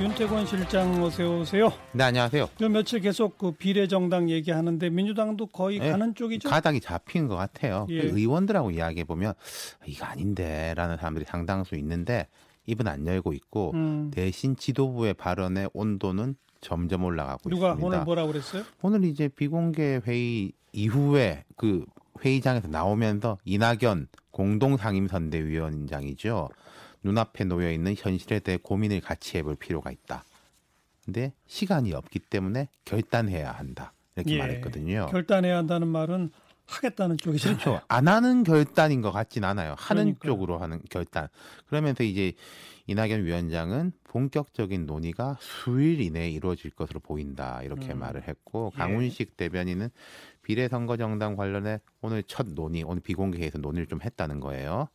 윤태권 실장 어서 오세요. 네 안녕하세요. 요 며칠 계속 그 비례정당 얘기하는데 민주당도 거의 네, 가는 쪽이죠. 가닥이 잡힌 것 같아요. 예. 그 의원들하고 이야기해 보면 이거 아닌데라는 사람들이 상당수 있는데 입은 안 열고 있고 음. 대신 지도부의 발언의 온도는 점점 올라가고 누가 있습니다. 오늘 뭐라 그랬어요? 오늘 이제 비공개 회의 이후에 그 회의장에서 나오면서 이낙연 공동 상임선대위원장이죠. 눈앞에 놓여 있는 현실에 대해 고민을 같이 해볼 필요가 있다. 근데 시간이 없기 때문에 결단해야 한다. 이렇게 예. 말했거든요. 결단해야 한다는 말은 하겠다는 쪽이잖아요. 그렇죠. 안 하는 결단인 것 같진 않아요. 하는 그러니까요. 쪽으로 하는 결단. 그러면서 이제 이낙연 위원장은 본격적인 논의가 수일 이내에 이루어질 것으로 보인다. 이렇게 음. 말을 했고 예. 강훈식 대변인은 비례선거정당 관련해 오늘 첫 논의, 오늘 비공개해서 논의를 좀 했다는 거예요.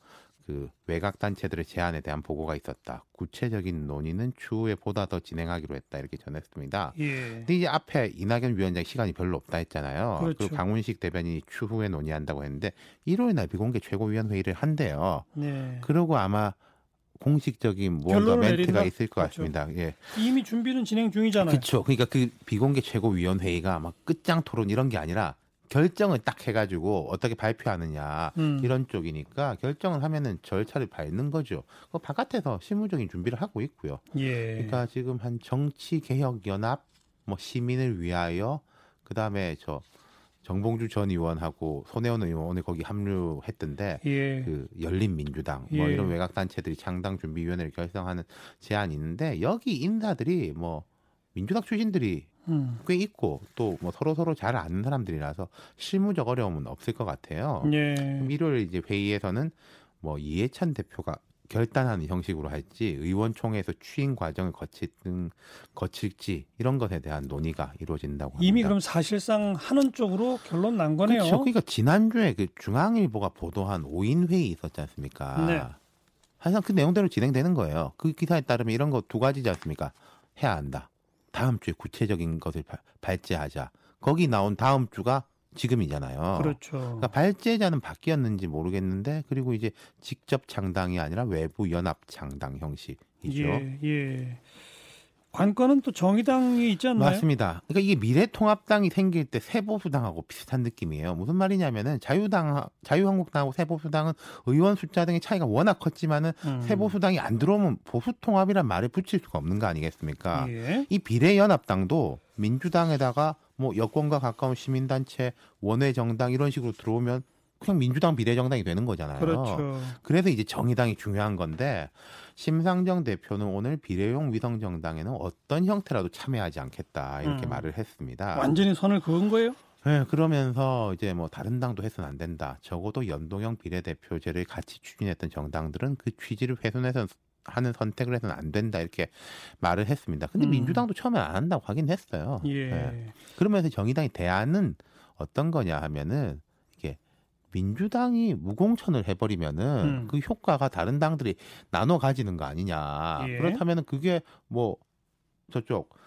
그 외곽 단체들의 제안에 대한 보고가 있었다. 구체적인 논의는 추후에 보다 더 진행하기로 했다. 이렇게 전했습니다. 예. 근데 이제 앞에 이낙연 위원장 시간이 별로 없다 했잖아요. 그렇죠. 리고 강훈식 대변인이 추후에 논의한다고 했는데 1월 날 비공개 최고위원 회의를 한대요. 네. 그러고 아마 공식적인 무언가 멘트가? 있을 것 그렇죠. 같습니다. 예. 이미 준비는 진행 중이잖아요. 그렇죠. 그러니까 그 비공개 최고위원 회의가 막 끝장 토론 이런 게 아니라 결정을 딱 해가지고 어떻게 발표하느냐 음. 이런 쪽이니까 결정을 하면은 절차를 밟는 거죠. 그 바깥에서 실무적인 준비를 하고 있고요. 예. 그러니까 지금 한 정치 개혁 연합 뭐 시민을 위하여 그 다음에 저 정봉주 전 의원하고 손혜원 의원 오늘 거기 합류했던데 예. 그 열린 민주당 뭐 예. 이런 외곽 단체들이 창당 준비 위원회를 결성하는 제안이 있는데 여기 인사들이 뭐 민주당 출신들이 음. 꽤 있고 또 뭐 서로 서로 잘 아는 사람들이라서 실무적 어려움은 없을 것 같아요. 예. 일요일 이제 회의에서는 뭐 이해찬 대표가 결단하는 형식으로 할지 의원총회에서 추인 과정을 거치든 거칠지 이런 것에 대한 논의가 이루어진다고 합니다. 이미 그럼 사실상 하는 쪽으로 결론 난 거네요. 그렇죠. 그러니까 지난주에 그 중앙일보가 보도한 5인 회의 있었지 않습니까? 네. 항상 그 내용대로 진행되는 거예요. 그 기사에 따르면 이런 거 두 가지지 않습니까? 해야 한다. 다음 주에 구체적인 것을 발- 발제하자. 거기 나온 다음 주가 지금이잖아요. 그렇죠. 그러니까 발제자는 바뀌었는지 모르겠는데 그리고 이제 직접 창당이 아니라 외부 연합 창당 형식이죠. 예. 예. 관건은 또 정의당이 있지 않나요? 맞습니다. 그러니까 이게 미래통합당이 생길 때 새보수당하고 비슷한 느낌이에요. 무슨 말이냐면은 자유당, 자유한국당하고 새보수당은 의원 숫자 등의 차이가 워낙 컸지만은 음. 새보수당이 안 들어오면 보수통합이란 말을 붙일 수가 없는 거 아니겠습니까? 예. 이 비례연합당도 민주당에다가 뭐 여권과 가까운 시민단체, 원외 정당 이런 식으로 들어오면 그냥 민주당 비례정당이 되는 거잖아요. 그렇죠. 그래서 이제 정의당이 중요한 건데 심상정 대표는 오늘 비례용 위성 정당에는 어떤 형태라도 참여하지 않겠다 이렇게 음. 말을 했습니다. 완전히 선을 그은 거예요? 네, 그러면서 이제 뭐 다른 당도 해서는 안 된다. 적어도 연동형 비례대표제를 같이 추진했던 정당들은 그 취지를 훼손해서 하는 선택을 해서는 안 된다 이렇게 말을 했습니다. 근데 음. 민주당도 처음에 안 한다고 하긴 했어요. 예. 네. 그러면서 정의당이 대안은 어떤 거냐 하면은 민주당이 무공천을 해버리면은 음. 그 효과가 다른 당들이 나눠 가지는 거 아니냐. 예. 그렇다면은 그게 뭐 저쪽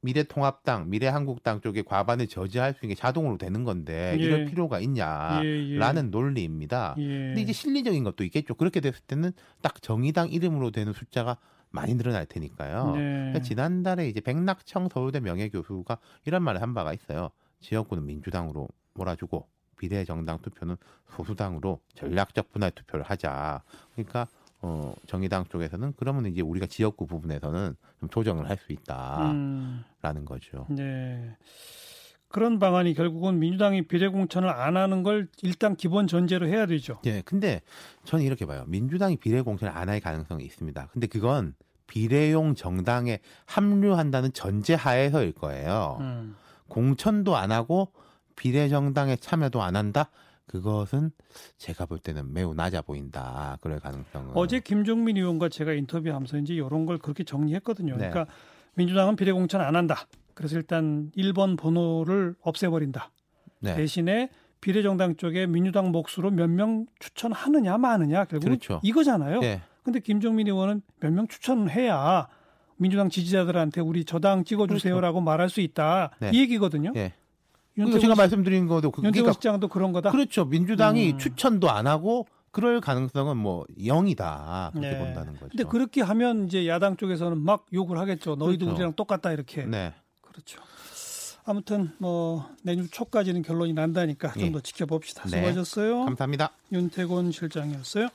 미래통합당, 미래한국당 쪽에 과반을 저지할 수 있는 게 자동으로 되는 건데 예. 이럴 필요가 있냐라는 예, 예. 논리입니다. 예. 근데 이제 실리적인 것도 있겠죠. 그렇게 됐을 때는 딱 정의당 이름으로 되는 숫자가 많이 늘어날 테니까요. 네. 그러니까 지난달에 이제 백낙청 서울대 명예교수가 이런 말을 한 바가 있어요. 지역구는 민주당으로 몰아주고 비례정당 투표는 소수당으로 전략적 분할 투표를 하자. 그러니까 어, 정의당 쪽에서는 그러면 이제 우리가 지역구 부분에서는 좀 조정을 할 수 있다라는 음. 거죠. 네. 그런 방안이 결국은 민주당이 비례공천을 안 하는 걸 일단 기본 전제로 해야 되죠. 예, 근데 저는 이렇게 봐요. 민주당이 비례 공천을 안 할 가능성이 있습니다. 근데 그건 비례용 정당에 합류한다는 전제 하에서일 거예요. 음. 공천도 안 하고 비례 정당에 참여도 안 한다? 그것은 제가 볼 때는 매우 낮아 보인다. 그럴 가능성은. 어제 김종민 의원과 제가 인터뷰하면서 이제 이런 걸 그렇게 정리했거든요. 네. 그러니까 민주당은 비례공천 안 한다. 그래서 일단 1번 번호를 없애버린다. 네. 대신에 비례정당 쪽에 민주당 몫으로 몇 명 추천하느냐 마느냐 결국은 그렇죠. 이거잖아요. 네. 근데 김종민 의원은 몇 명 추천해야 민주당 지지자들한테 우리 저당 찍어주세요라고 말할 수 있다. 네. 이 얘기거든요. 예. 이거 제가 시- 말씀드린 것도 그- 그러니까 시장도 그런 거다. 그렇죠. 민주당이 음. 추천도 안 하고 그럴 가능성은 뭐 0이다 그렇게 네. 본다는 거죠. 근데 그렇게 하면 이제 야당 쪽에서는 막 욕을 하겠죠. 너희도 그렇죠. 우리랑 똑같다 이렇게. 네. 그렇죠. 아무튼 뭐 내년 초까지는 결론이 난다니까 좀 예. 더 지켜봅시다. 네. 수고하셨어요. 감사합니다. 윤태곤 실장이었어요.